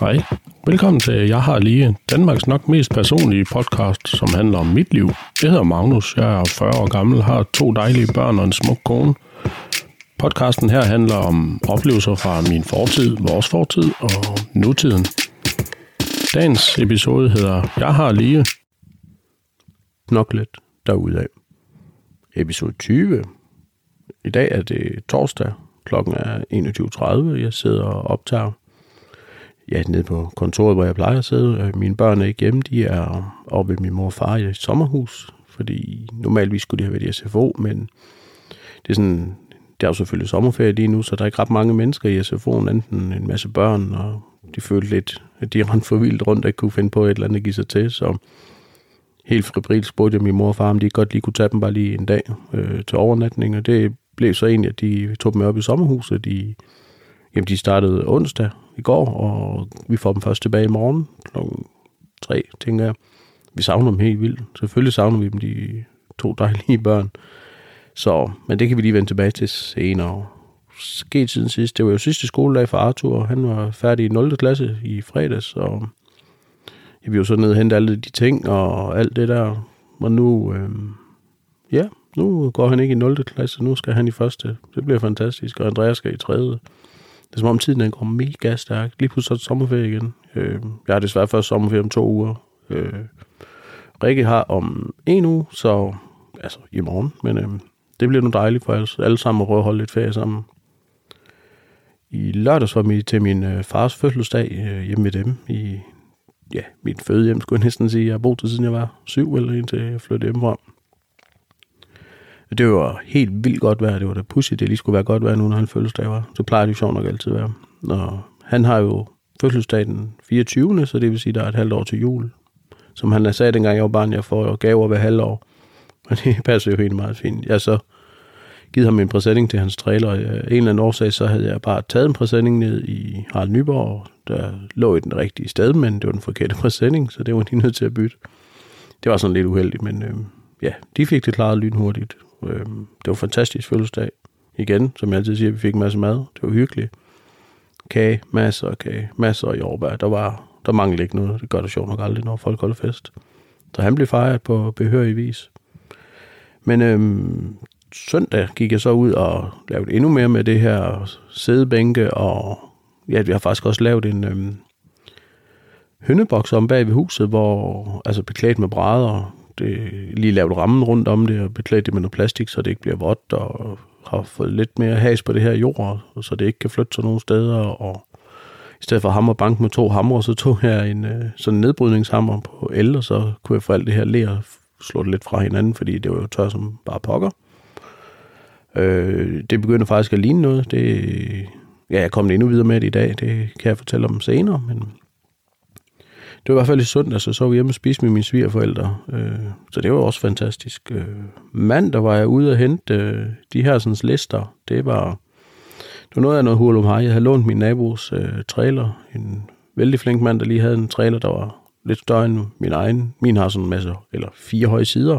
Hej. Velkommen til Jeg har lige Danmarks nok mest personlige podcast, som handler om mit liv. Jeg hedder Magnus, jeg er 40 år gammel, har to dejlige børn og en smuk kone. Podcasten her handler om oplevelser fra min fortid, vores fortid og nutiden. Dagens episode hedder Jeg har lige nok lidt derudaf. Episode 20. I dag er det torsdag. Klokken er 21.30. Jeg sidder og optager ja, nede på kontoret, hvor jeg plejer at sidde. Øh, mine børn er ikke hjemme. De er oppe ved min mor og far i et sommerhus. Fordi normalt skulle de have været i SFO, men det er sådan, det er jo selvfølgelig sommerferie lige nu, så der er ikke ret mange mennesker i SFO'en, enten en masse børn, og de følte lidt, at de rendte for vildt rundt og ikke kunne finde på et eller andet at give sig til, så helt febrilsk spurgte jeg min mor og far, om de godt lige kunne tage dem bare lige en dag øh, til overnatning, og det blev så egentlig, at de tog dem op i sommerhuset. De, jamen, de startede onsdag i går, og vi får dem først tilbage i morgen kl. 3, tænker jeg. Vi savner dem helt vildt. Selvfølgelig savner vi dem, de to dejlige børn. Så, men det kan vi lige vende tilbage til senere. Sket siden sidst. Det var jo sidste skoledag for Arthur. Han var færdig i 0. klasse i fredags, og jeg blev så ned og hente alle de ting og alt det der. Og nu, øh, ja, nu går han ikke i 0. klasse, nu skal han i første. Det bliver fantastisk, og Andreas skal i tredje. Det er som om tiden den går mega stærkt. Lige pludselig er det sommerferie igen. Øh, jeg har desværre først sommerferie om to uger. Øh, Rikke har om en uge, så altså i morgen. Men øh, det bliver nu dejligt for os alle sammen at prøve at holde lidt ferie sammen. I lørdags var vi til min øh, fars fødselsdag øh, hjemme med dem i ja, mit fødehjem, skulle jeg næsten sige. Jeg har boet der, siden jeg var syv, eller indtil jeg flyttede hjemmefra. Det var helt vildt godt vejr. Det var da pudsigt, det lige skulle være godt vejr nu, når han fødselsdag var. Så plejer det jo sjovt nok altid at være. Og han har jo fødselsdag den 24. Så det vil sige, der er et halvt år til jul. Som han sagde dengang jeg var barn, jeg får gaver hver halvår. Og det passer jo helt meget fint. Jeg så givet ham en præsending til hans trailer. En eller anden årsag, så havde jeg bare taget en præsending ned i Harald Nyborg, der lå i den rigtige sted, men det var den forkerte præsending, så det var de nødt til at bytte. Det var sådan lidt uheldigt, men øh, ja, de fik det klaret lynhurtigt. Øh, det var en fantastisk fødselsdag. Igen, som jeg altid siger, vi fik en masse mad. Det var hyggeligt. Kage, masser af kage, masser af jordbær. Der var der manglede ikke noget. Det gør det sjovt nok aldrig, når folk holder fest. Så han blev fejret på behørig vis. Men øhm, søndag gik jeg så ud og lavede endnu mere med det her sædebænke, og ja, vi har faktisk også lavet en øhm, hønneboks om bag ved huset, hvor altså beklædt med brædder, det, lige lavet rammen rundt om det, og beklædt det med noget plastik, så det ikke bliver vådt, og har fået lidt mere has på det her jord, så det ikke kan flytte sig nogen steder, og i stedet for hammer bank med to hammer, så tog jeg en øh, sådan en nedbrydningshammer på el, og så kunne jeg få alt det her ler slå det lidt fra hinanden, fordi det var jo tør som bare pokker. Øh, det begynder faktisk at ligne noget. Det, ja, jeg kommer endnu videre med det i dag. Det kan jeg fortælle om senere, men det var i hvert fald i søndag, så så vi hjemme og spise med mine svigerforældre. Øh, så det var også fantastisk. Øh, mandag var jeg ude og hente øh, de her sådan, lister. Det var, det var noget af noget hurlum hej. Jeg havde lånt min nabos øh, trailer. En vældig flink mand, der lige havde en trailer, der var lidt større end min egen. Min har sådan en masse, eller fire høje sider.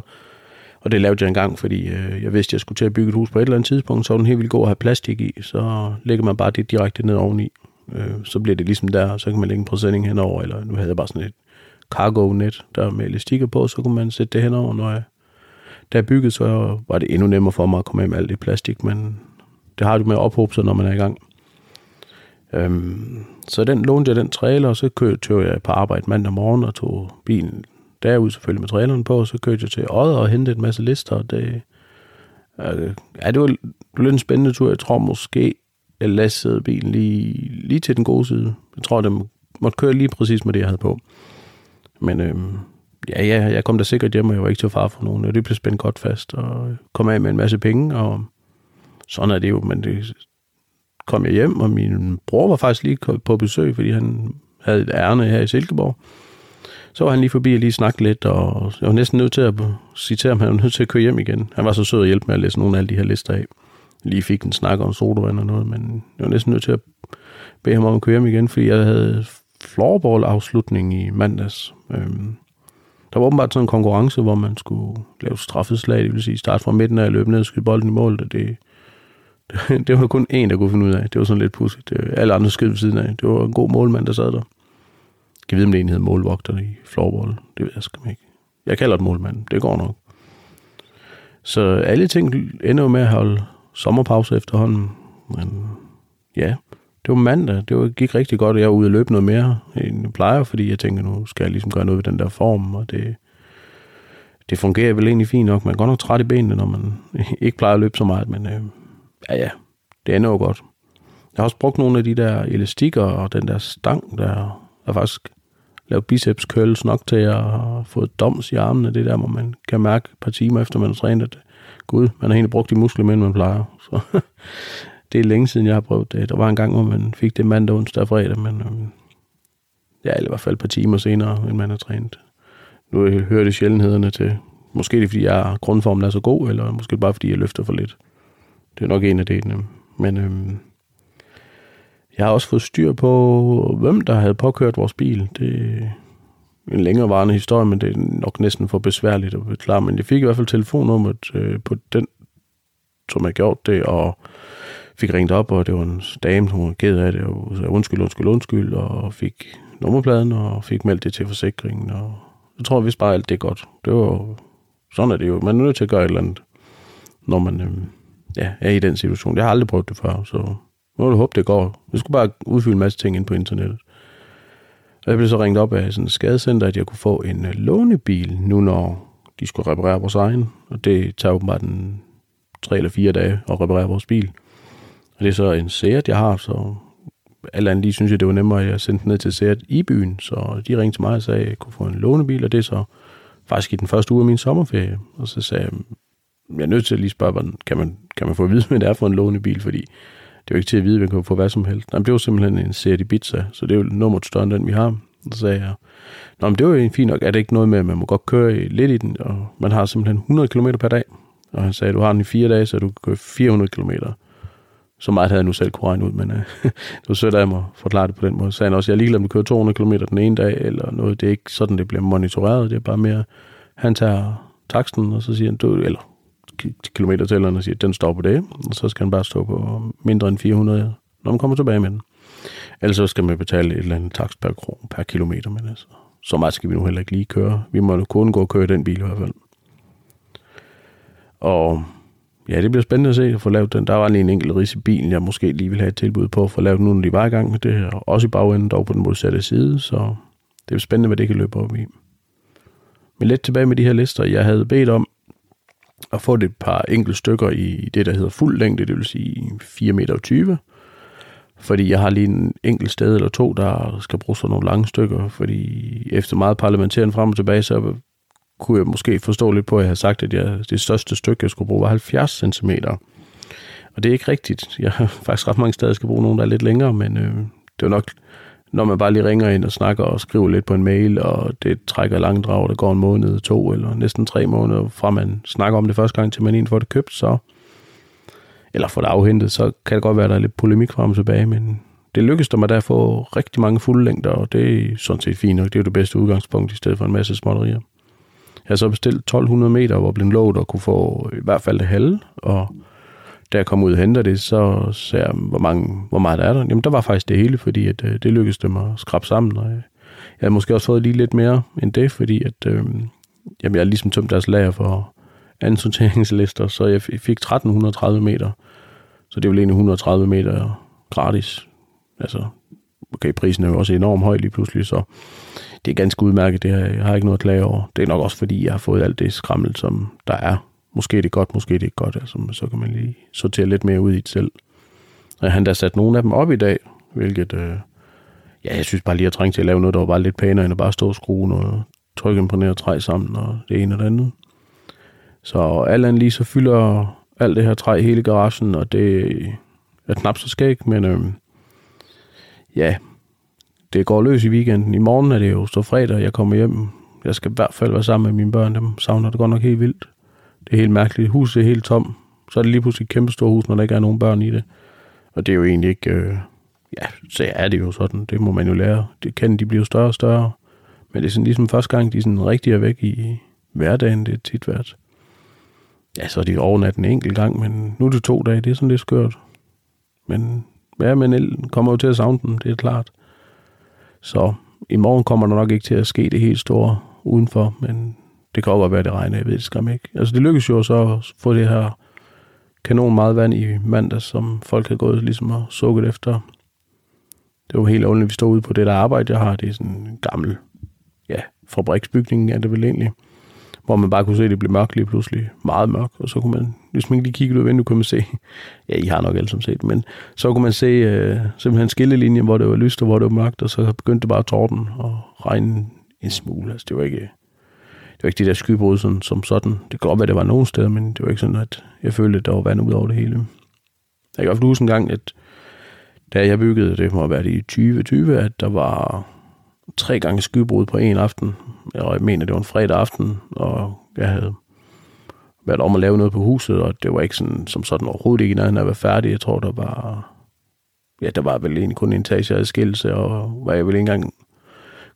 Og det lavede jeg engang, fordi øh, jeg vidste, at jeg skulle til at bygge et hus på et eller andet tidspunkt, så var den helt vildt god at have plastik i. Så lægger man bare det direkte ned oveni. Øh, så bliver det ligesom der, så kan man lægge en præsending henover, eller nu havde jeg bare sådan et cargo-net, der med elastikker på, så kunne man sætte det henover, når jeg, da jeg byggede, så var det endnu nemmere for mig at komme med med alt det plastik, men det har du med at ophobe sig, når man er i gang. Øhm, så den lånte jeg den trailer, og så kørte jeg på arbejde mandag morgen og tog bilen derud selvfølgelig med traileren på, og så kørte jeg til Odder og hentede en masse lister. Og det, øh, ja, det var, det var lidt en spændende tur. Jeg tror måske, jeg bilen lige, lige til den gode side. Jeg tror, det måtte køre lige præcis med det, jeg havde på. Men øh, ja, ja, jeg kom da sikkert hjem, og jeg var ikke til far for nogen. Og det blev spændt godt fast, og kom af med en masse penge, og sådan er det jo, men det kom jeg hjem, og min bror var faktisk lige på besøg, fordi han havde et ærne her i Silkeborg. Så var han lige forbi og lige snakke lidt, og jeg var næsten nødt til at sige til ham, at han var nødt til at køre hjem igen. Han var så sød at hjælpe med at læse nogle af alle de her lister af. Lige fik en snak om sodavand og noget, men jeg var næsten nødt til at bede ham om at køre hjem igen, fordi jeg havde floorball-afslutning i mandags. Øhm, der var åbenbart sådan en konkurrence, hvor man skulle lave straffeslag, det vil sige starte fra midten af at løbe ned og skyde bolden i mål, og det, det, det var kun en, der kunne finde ud af. Det var sådan lidt pudsigt. Øh, alle andre skød ved siden af. Det var en god målmand, der sad der. Skal vide, om det egentlig hedder målvogter i floorball. Det ved jeg sgu ikke. Jeg kalder det målmand. Det går nok. Så alle ting ender jo med at holde sommerpause efterhånden. Men ja, det var mandag. Det var, gik rigtig godt, jeg var ude og løbe noget mere, end jeg plejer, fordi jeg tænker, nu skal jeg ligesom gøre noget ved den der form, og det, det fungerer vel egentlig fint nok. Man er godt nok træt i benene, når man ikke plejer at løbe så meget, men øh, ja, ja, det ender jo godt. Jeg har også brugt nogle af de der elastikker og den der stang, der er faktisk lavet biceps curls nok til at få doms i armene. Det der, hvor man kan mærke et par timer efter, man har trænet, at gud, man har egentlig brugt de muskler mere, end man plejer. Så det er længe siden, jeg har prøvet det. Der var en gang, hvor man fik det mandag, onsdag og fredag, men øhm, ja, i hvert fald et par timer senere, end man har trænet. Nu hører det sjældenhederne til. Måske det, fordi jeg, grundformen er så god, eller måske bare, fordi jeg løfter for lidt. Det er nok en af delene. Men øhm, jeg har også fået styr på, hvem der havde påkørt vores bil. Det en længerevarende historie, men det er nok næsten for besværligt at forklare. Men jeg fik i hvert fald telefonnummeret øh, på den, som jeg gjort det, og fik ringet op, og det var en dame, som var ked af det, og sagde undskyld, undskyld, undskyld, og fik nummerpladen, og fik meldt det til forsikringen, og så tror vist bare, alt det er godt. Det var sådan er det jo. Man er nødt til at gøre et eller andet, når man øh, ja, er i den situation. Jeg har aldrig prøvet det før, så nu vil håbe, det går. Jeg skulle bare udfylde en masse ting ind på internettet. Og jeg blev så ringet op af sådan et skadecenter, at jeg kunne få en øh, lånebil, nu når de skulle reparere vores egen. Og det tager åbenbart en tre eller fire dage at reparere vores bil. Og det er så en Seat, jeg har, så alt andet lige synes jeg, det var nemmere, at jeg sendte ned til Seat i byen. Så de ringte til mig og sagde, at jeg kunne få en lånebil, og det er så faktisk i den første uge af min sommerferie. Og så sagde jeg, jeg er nødt til at lige spørge, hvordan kan man, kan man få at vide, hvad det er for en lånebil, fordi det er jo ikke til at vide, at vi kan få hvad som helst. Jamen, det var simpelthen en Seat Ibiza, så det er jo nummeret større end den, vi har. Så sagde jeg, Nå, men det var jo fint nok. Er det ikke noget med, at man må godt køre lidt i den, og man har simpelthen 100 km per dag? Og han sagde, du har den i fire dage, så du kan køre 400 km. Så meget havde jeg nu selv kunne regne ud, men uh, det var sødt af mig at forklare det på den måde. Så sagde han også, jeg er ligeglad, om du kører 200 km den ene dag, eller noget. Det er ikke sådan, det bliver monitoreret. Det er bare mere, han tager taksten, og så siger han, du, eller kilometertælleren og siger, at den står på det, og så skal den bare stå på mindre end 400, når man kommer tilbage med den. Ellers så skal man betale et eller andet takst per, kron, per kilometer, men altså, så meget skal vi nu heller ikke lige køre. Vi må kun gå og køre den bil i hvert fald. Og ja, det bliver spændende at se at få lavet den. Der var lige en enkelt ris i bilen, jeg måske lige vil have et tilbud på at få lavet nu, når de var i gang med det her. Også i bagenden, dog på den modsatte side, så det er spændende, hvad det kan løbe op i. Men lidt tilbage med de her lister. Jeg havde bedt om, og få et par enkelte stykker i det, der hedder fuld længde, det vil sige 4,20 meter. Fordi jeg har lige en enkelt sted eller to, der skal bruge sådan nogle lange stykker, fordi efter meget parlamenteren frem og tilbage, så kunne jeg måske forstå lidt på, at jeg har sagt, at jeg, det største stykke, jeg skulle bruge, var 70 cm. Og det er ikke rigtigt. Jeg har faktisk ret mange steder, jeg skal bruge nogle, der er lidt længere, men øh, det var nok når man bare lige ringer ind og snakker og skriver lidt på en mail, og det trækker langt drag, der går en måned, to eller næsten tre måneder, fra man snakker om det første gang, til man egentlig får det købt, så, eller får det afhentet, så kan det godt være, at der er lidt polemik frem og tilbage, men det lykkedes der mig der at få rigtig mange fulde længder, og det er sådan set fint nok. Det er jo det bedste udgangspunkt, i stedet for en masse småtterier. Jeg har så bestilt 1200 meter, hvor blev lovet at kunne få i hvert fald det halve, og da jeg kom ud og henter det, så sagde jeg, hvor, mange, hvor meget er der? Jamen, der var faktisk det hele, fordi at, øh, det lykkedes dem at skrabe sammen. Og øh, jeg havde måske også fået lige lidt mere end det, fordi at, øh, jamen, jeg ligesom tømt deres lager for anden sorteringslister, så jeg fik 1330 meter. Så det er jo egentlig 130 meter gratis. Altså, okay, prisen er jo også enormt høj lige pludselig, så det er ganske udmærket. Det her. Jeg har ikke noget at klage over. Det er nok også, fordi jeg har fået alt det skrammel, som der er Måske er det godt, måske er det ikke godt. Altså, så kan man lige sortere lidt mere ud i det selv. Og han der sat nogle af dem op i dag, hvilket... Øh, ja, jeg synes bare lige, at jeg trængte til at lave noget, der var bare lidt pænere, end at bare stå og skrue noget, trykke på ned træ sammen, og det ene og det andet. Så alt andet lige, så fylder alt det her træ hele garagen, og det er knap så skægt, men øh, ja, det går løs i weekenden. I morgen er det jo så fredag, jeg kommer hjem. Jeg skal i hvert fald være sammen med mine børn, dem savner det godt nok helt vildt. Det er helt mærkeligt. Huset er helt tom. Så er det lige pludselig et kæmpe stort hus, når der ikke er nogen børn i det. Og det er jo egentlig ikke... Øh, ja, så er det jo sådan. Det må man jo lære. Det kan de blive større og større. Men det er sådan ligesom første gang, de er sådan rigtig er væk i hverdagen. Det er tit været. Ja, så er de overnat en enkelt gang, men nu er det to dage. Det er sådan lidt skørt. Men ja, men el kommer jo til at savne den, det er klart. Så i morgen kommer der nok ikke til at ske det helt store udenfor, men det kan også godt være, det regner, jeg ved det skam ikke. Altså det lykkedes jo så at få det her kanon meget vand i mandag, som folk havde gået ligesom og sukket efter. Det var helt ordentligt, vi står ude på det der arbejde, jeg har. Det er sådan en gammel, ja, fabriksbygning er det vel egentlig hvor man bare kunne se, at det blev mørkt lige pludselig. Meget mørkt. Og så kunne man, hvis man lige kiggede ud af vinduet, kunne man se, ja, I har nok alle som set, men så kunne man se øh, simpelthen skillelinjen, hvor det var lyst og hvor det var mørkt, og så begyndte det bare at torden og regne en smule. Altså, det var ikke, det var ikke det der skybrud sådan, som sådan. Det kan godt være, det var nogen steder, men det var ikke sådan, at jeg følte, at der var vand ud over det hele. Jeg kan godt huske en gang, at da jeg byggede, det må have været i 2020, at der var tre gange skybrud på en aften, og jeg mener, det var en fredag aften, og jeg havde været om at lave noget på huset, og det var ikke sådan, som sådan overhovedet ikke, når jeg var færdig. Jeg tror, der var, ja, der var vel egentlig kun en etageadskillelse, og var jeg vel ikke engang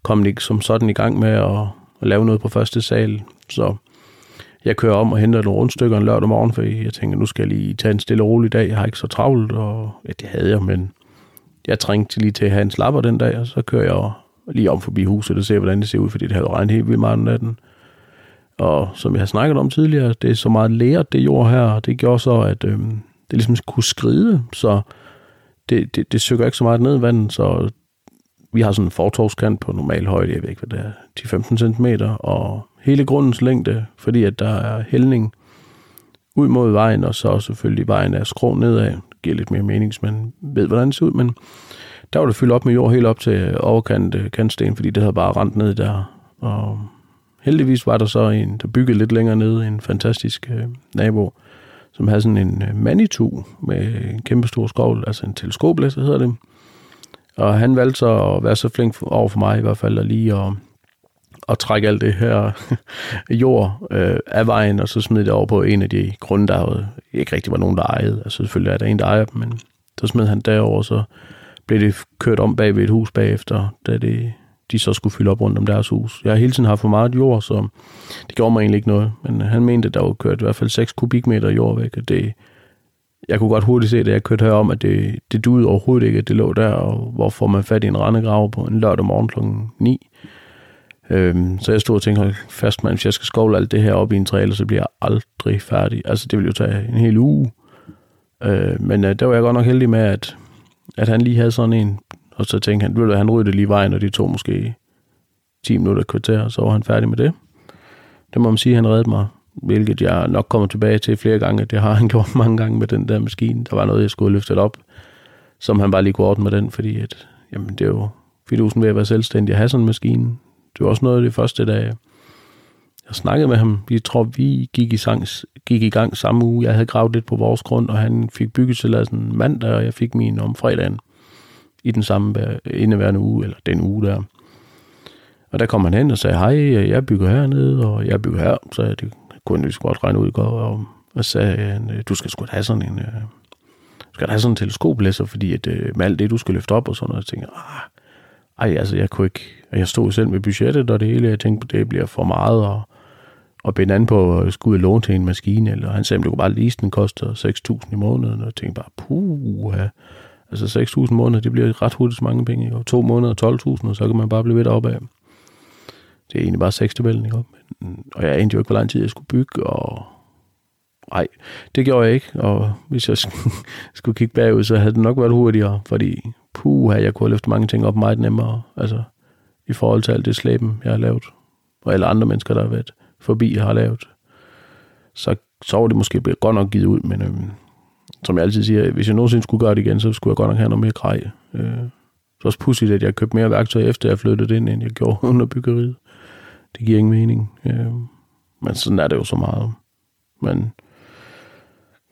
kommet ikke som sådan i gang med at, og lave noget på første sal. Så jeg kører om og henter nogle rundstykker en lørdag morgen, for jeg tænker, nu skal jeg lige tage en stille og rolig dag. Jeg har ikke så travlt, og ja, det havde jeg, men jeg trængte lige til at have en slapper den dag, og så kører jeg lige om forbi huset og ser, hvordan det ser ud, fordi det havde regnet helt vildt meget om natten. Og som jeg har snakket om tidligere, det er så meget læret, det jord her, og det gjorde så, at øh, det ligesom kunne skride, så det, det, det søger ikke så meget ned i vandet, så vi har sådan en fortorskant på normal højde, jeg ved ikke, hvad det er, 10-15 cm, og hele grundens længde, fordi at der er hældning ud mod vejen, og så selvfølgelig vejen er skrå nedad. Det giver lidt mere mening, hvis man ved, hvordan det ser ud, men der var det fyldt op med jord helt op til overkant øh, kantsten, fordi det havde bare rent ned der. Og heldigvis var der så en, der byggede lidt længere nede, en fantastisk øh, nabo, som havde sådan en øh, Manitou med en kæmpe stor skovl, altså en teleskoplæs, hedder det. Og han valgte så at være så flink over for mig i hvert fald, at lige at, at trække alt det her jord øh, af vejen, og så smide det over på en af de grunde, der ikke rigtig var nogen, der ejede. Altså selvfølgelig er der en, der ejer dem, men så smed han derover, så blev det kørt om bag ved et hus bagefter, da det, de så skulle fylde op rundt om deres hus. Jeg har hele tiden haft for meget jord, så det gjorde mig egentlig ikke noget. Men han mente, at der var kørt i hvert fald 6 kubikmeter jord væk, og det, jeg kunne godt hurtigt se, da jeg kørte herom, at det, det duede overhovedet ikke, at det lå der, og hvor får man fat i en rendegrav på en lørdag morgen kl. 9. Øhm, så jeg stod og tænkte, hold fast mand, hvis jeg skal skovle alt det her op i en trailer, så bliver jeg aldrig færdig. Altså, det ville jo tage en hel uge. Øh, men øh, der var jeg godt nok heldig med, at at han lige havde sådan en, og så tænkte han, at han ryddede lige vejen, og de tog måske 10 minutter kvarter, og så var han færdig med det. Det må man sige, at han reddede mig, hvilket jeg nok kommer tilbage til flere gange. Det har han gjort mange gange med den der maskine. Der var noget, jeg skulle løfte op, som han bare lige kunne ordne med den, fordi at, jamen, det er jo fidusen ved at være selvstændig at have sådan en maskine. Det var også noget af det første, da jeg snakkede med ham. Vi tror, vi gik i, sang, gik i gang samme uge. Jeg havde gravet lidt på vores grund, og han fik bygget sådan mandag, og jeg fik min om fredagen i den samme indeværende uge, eller den uge der. Og der kom han hen og sagde, hej, jeg bygger hernede, og jeg bygger her. Så det kunne jeg godt regne ud i går. Og, og sagde, øh, du skal sgu have sådan en, øh, skal have sådan en teleskoplæsser, fordi at, øh, med alt det, du skal løfte op og sådan noget, jeg tænkte, ah, ej, altså jeg kunne ikke, jeg stod selv med budgettet og det hele, jeg tænkte, det bliver for meget, og og binde an på at skulle ud og låne til en maskine, eller han sagde, at du kunne bare lease den, koster 6.000 i måneden, og jeg tænkte bare, puh, ja. altså 6.000 i måneden, det bliver ret hurtigt mange penge, og to måneder 12.000, og så kan man bare blive ved deroppe af. Det er egentlig bare sekstabellen, ikke? Og jeg anede jo ikke, hvor lang tid jeg skulle bygge, og nej, det gjorde jeg ikke, og hvis jeg skulle kigge bagud, så havde det nok været hurtigere, fordi puh, jeg kunne have løftet mange ting op meget nemmere, altså i forhold til alt det slæben, jeg har lavet, og alle andre mennesker, der har været forbi har lavet, så, så var det måske godt nok givet ud, men øhm, som jeg altid siger, hvis jeg nogensinde skulle gøre det igen, så skulle jeg godt nok have noget mere grej. Øh, det er også pudsigt, at jeg købte mere værktøj efter jeg flyttede ind, end jeg gjorde under byggeriet. Det giver ingen mening. Øh, men sådan er det jo så meget. Men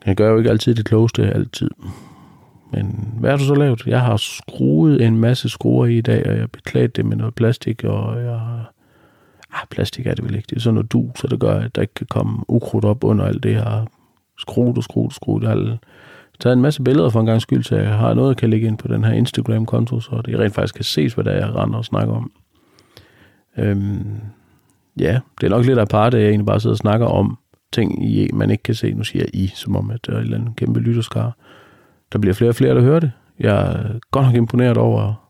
jeg gør jo ikke altid det klogeste, altid. Men hvad har du så lavet? Jeg har skruet en masse skruer i i dag, og jeg har beklædt det med noget plastik, og jeg har Ah, plastik er det vel ikke. Det er sådan noget du, så det gør, at der ikke kan komme ukrudt op under alt det her skruet og skruet og skruet. Jeg har taget en masse billeder for en gang skyld, så jeg har noget, jeg kan lægge ind på den her Instagram-konto, så det rent faktisk kan ses, hvad der er, jeg render og snakker om. Øhm, ja, det er nok lidt apart, at jeg egentlig bare sidder og snakker om ting, I, man ikke kan se. Nu siger jeg I, som om at der er et eller andet kæmpe lytterskar. Der bliver flere og flere, der hører det. Jeg er godt nok imponeret over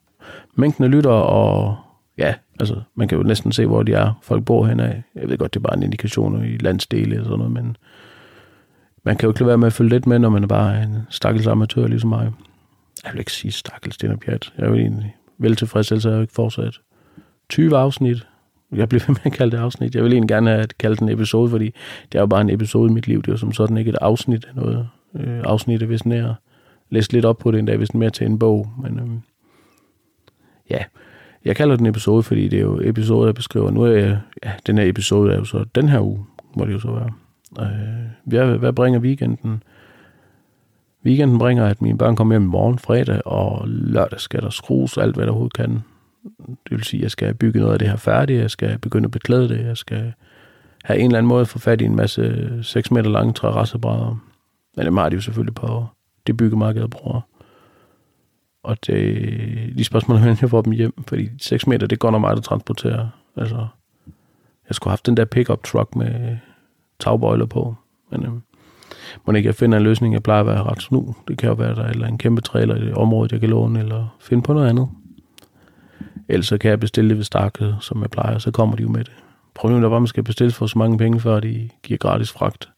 mængden af lytter og ja, altså, man kan jo næsten se, hvor de er. Folk bor henad. Jeg ved godt, det er bare en indikation i landsdele og sådan noget, men man kan jo ikke lade være med at følge lidt med, når man er bare en stakkels amatør ligesom mig. Jeg vil ikke sige stakkels, det er pjat. Jeg er jo egentlig vel tilfreds, ellers har jeg jo ikke fortsat. 20 afsnit. Jeg bliver ved med at kalde det afsnit. Jeg vil egentlig gerne have kaldt den episode, fordi det er jo bare en episode i mit liv. Det er jo som sådan ikke et afsnit af noget. Øh, afsnit er vist nær. Læst lidt op på det dag hvis mere til en bog. Men øhm, ja, jeg kalder den episode, fordi det er jo episode, der beskriver. Nu er jeg, ja, den her episode er jo så den her uge, må det jo så være. Øh, hvad, hvad bringer weekenden? Weekenden bringer, at mine børn kommer hjem i morgen, fredag, og lørdag skal der skrues alt, hvad der overhovedet kan. Det vil sige, at jeg skal bygge noget af det her færdigt, jeg skal begynde at beklæde det, jeg skal have en eller anden måde at få fat i en masse 6 meter lange trærassebrædder. Men det har de jo selvfølgelig på det byggemarked, bruger. Og det, de spørgsmål, hvordan jeg får dem hjem, fordi 6 meter, det går nok meget at transportere. Altså, jeg skulle have haft den der pickup truck med tagbøjler på. Men øh, man ikke jeg finder en løsning, jeg plejer at være ret snu. Det kan jo være, at der er eller en kæmpe trailer i det område, jeg kan låne, eller finde på noget andet. Ellers så kan jeg bestille det ved Starket, som jeg plejer, så kommer de jo med det. Problemet er bare, at man skal bestille for så mange penge, før de giver gratis fragt.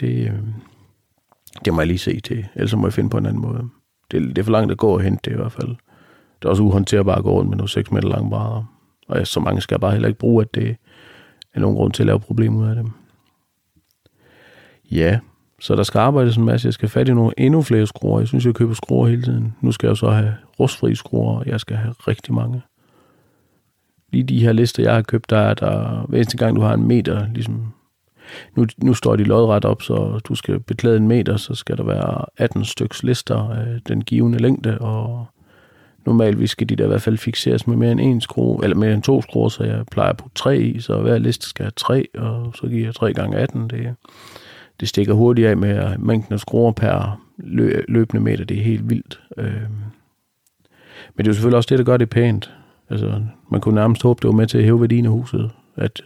Det, øh, det må jeg lige se til, ellers må jeg finde på en anden måde. Det, det er for langt at gå og hente det i hvert fald. Det er også uhåndterbart at gå rundt med nogle 6 meter lange brædder. Og jeg, så mange skal jeg bare heller ikke bruge, at det er nogen grund til at lave problemer af dem. Ja, så der skal arbejdes en masse. Jeg skal fat i nogle endnu flere skruer. Jeg synes, jeg køber skruer hele tiden. Nu skal jeg så have rustfri skruer, og jeg skal have rigtig mange. Lige de her lister, jeg har købt, der er der, hver eneste gang du har en meter, ligesom nu, nu står de lodret op, så du skal beklæde en meter, så skal der være 18 styks lister af den givende længde, og normalt skal de der i hvert fald fixeres med mere end en skrue, eller mere end to skruer, så jeg plejer at putte tre i, så hver liste skal have tre, og så giver jeg 3 gange 18. Det, det stikker hurtigt af med mængden af skruer per løbende meter, det er helt vildt. Øhm, men det er jo selvfølgelig også det, der gør det pænt. Altså, man kunne nærmest håbe, det var med til at hæve værdien af huset, at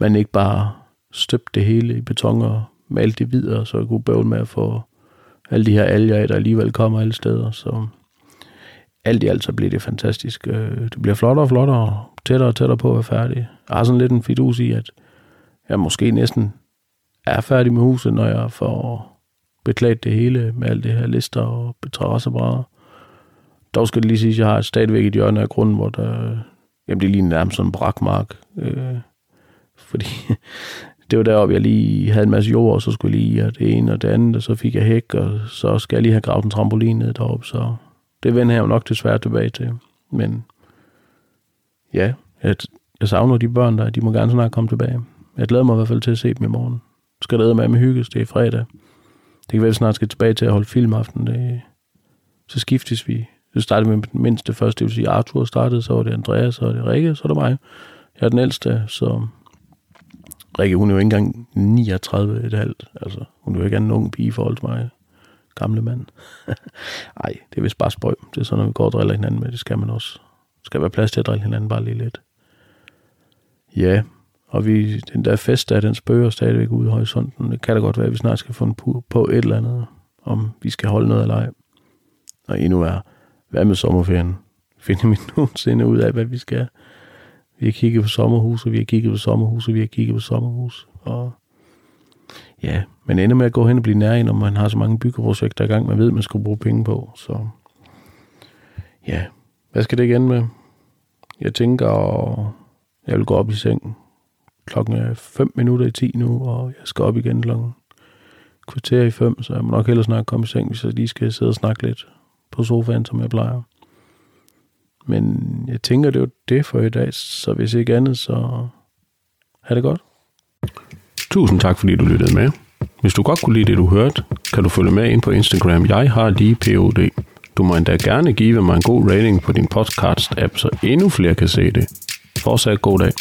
man ikke bare støbte det hele i beton og malte det videre, så jeg kunne bøvle med at få alle de her alger af, der alligevel kommer alle steder. Så alt i alt så bliver det fantastisk. Øh, det bliver flottere og flottere, tættere og tættere på at være færdig. Jeg har sådan lidt en fidus i, at jeg måske næsten er færdig med huset, når jeg får beklædt det hele med alt det her lister og betrasserbrædder. Dog skal det lige sige, at jeg har stadigvæk et hjørne af grunden, hvor der, jamen det er lige nærmest sådan en brakmark. Øh, fordi det var deroppe, jeg lige havde en masse jord, og så skulle jeg lige have det ene og det andet, og så fik jeg hæk, og så skal jeg lige have gravet en trampolin ned deroppe, så det vender jeg jo nok desværre tilbage til. Men ja, jeg, jeg savner de børn der, de må gerne snart komme tilbage. Jeg glæder mig i hvert fald til at se dem i morgen. Skal lade med med hygges, det er fredag. Det kan være, at vi snart skal tilbage til at holde filmaften. Det, så skiftes vi. Så startede med den mindste først, det vil sige Arthur startede, så var det Andreas, så var det Rikke, så er det mig. Jeg er den ældste, så Rikke, hun er jo ikke engang 39 et halvt. Altså, hun er jo ikke en ung pige i forhold til mig. Gamle mand. Ej, det er vist bare spøj. Det er sådan, når vi går og driller hinanden med. Det skal man også. Der skal være plads til at drille hinanden bare lige lidt. Ja, og vi, den der fest der, den spøger stadigvæk ude i horisonten. Det kan da godt være, at vi snart skal få på, på et eller andet, om vi skal holde noget eller ej. Og endnu er, hvad med sommerferien? Finder vi nogensinde ud af, hvad vi skal? Vi har kigget på sommerhuse, vi har kigget på sommerhuse, vi har kigget på sommerhus. Og ja, man ender med at gå hen og blive nær når man har så mange byggeprojekter i gang, man ved, man skal bruge penge på. Så ja, hvad skal det igen med? Jeg tænker, jeg vil gå op i sengen. Klokken er 5 minutter i 10 nu, og jeg skal op igen klokken kvarter i 5, så jeg må nok hellere snart komme i seng, hvis jeg lige skal sidde og snakke lidt på sofaen, som jeg plejer. Men jeg tænker, det var det for i dag, så hvis ikke andet, så ha' det godt. Tusind tak, fordi du lyttede med. Hvis du godt kunne lide det, du hørte, kan du følge med ind på Instagram. Jeg har lige POD. Du må endda gerne give mig en god rating på din podcast-app, så endnu flere kan se det. Fortsat god dag.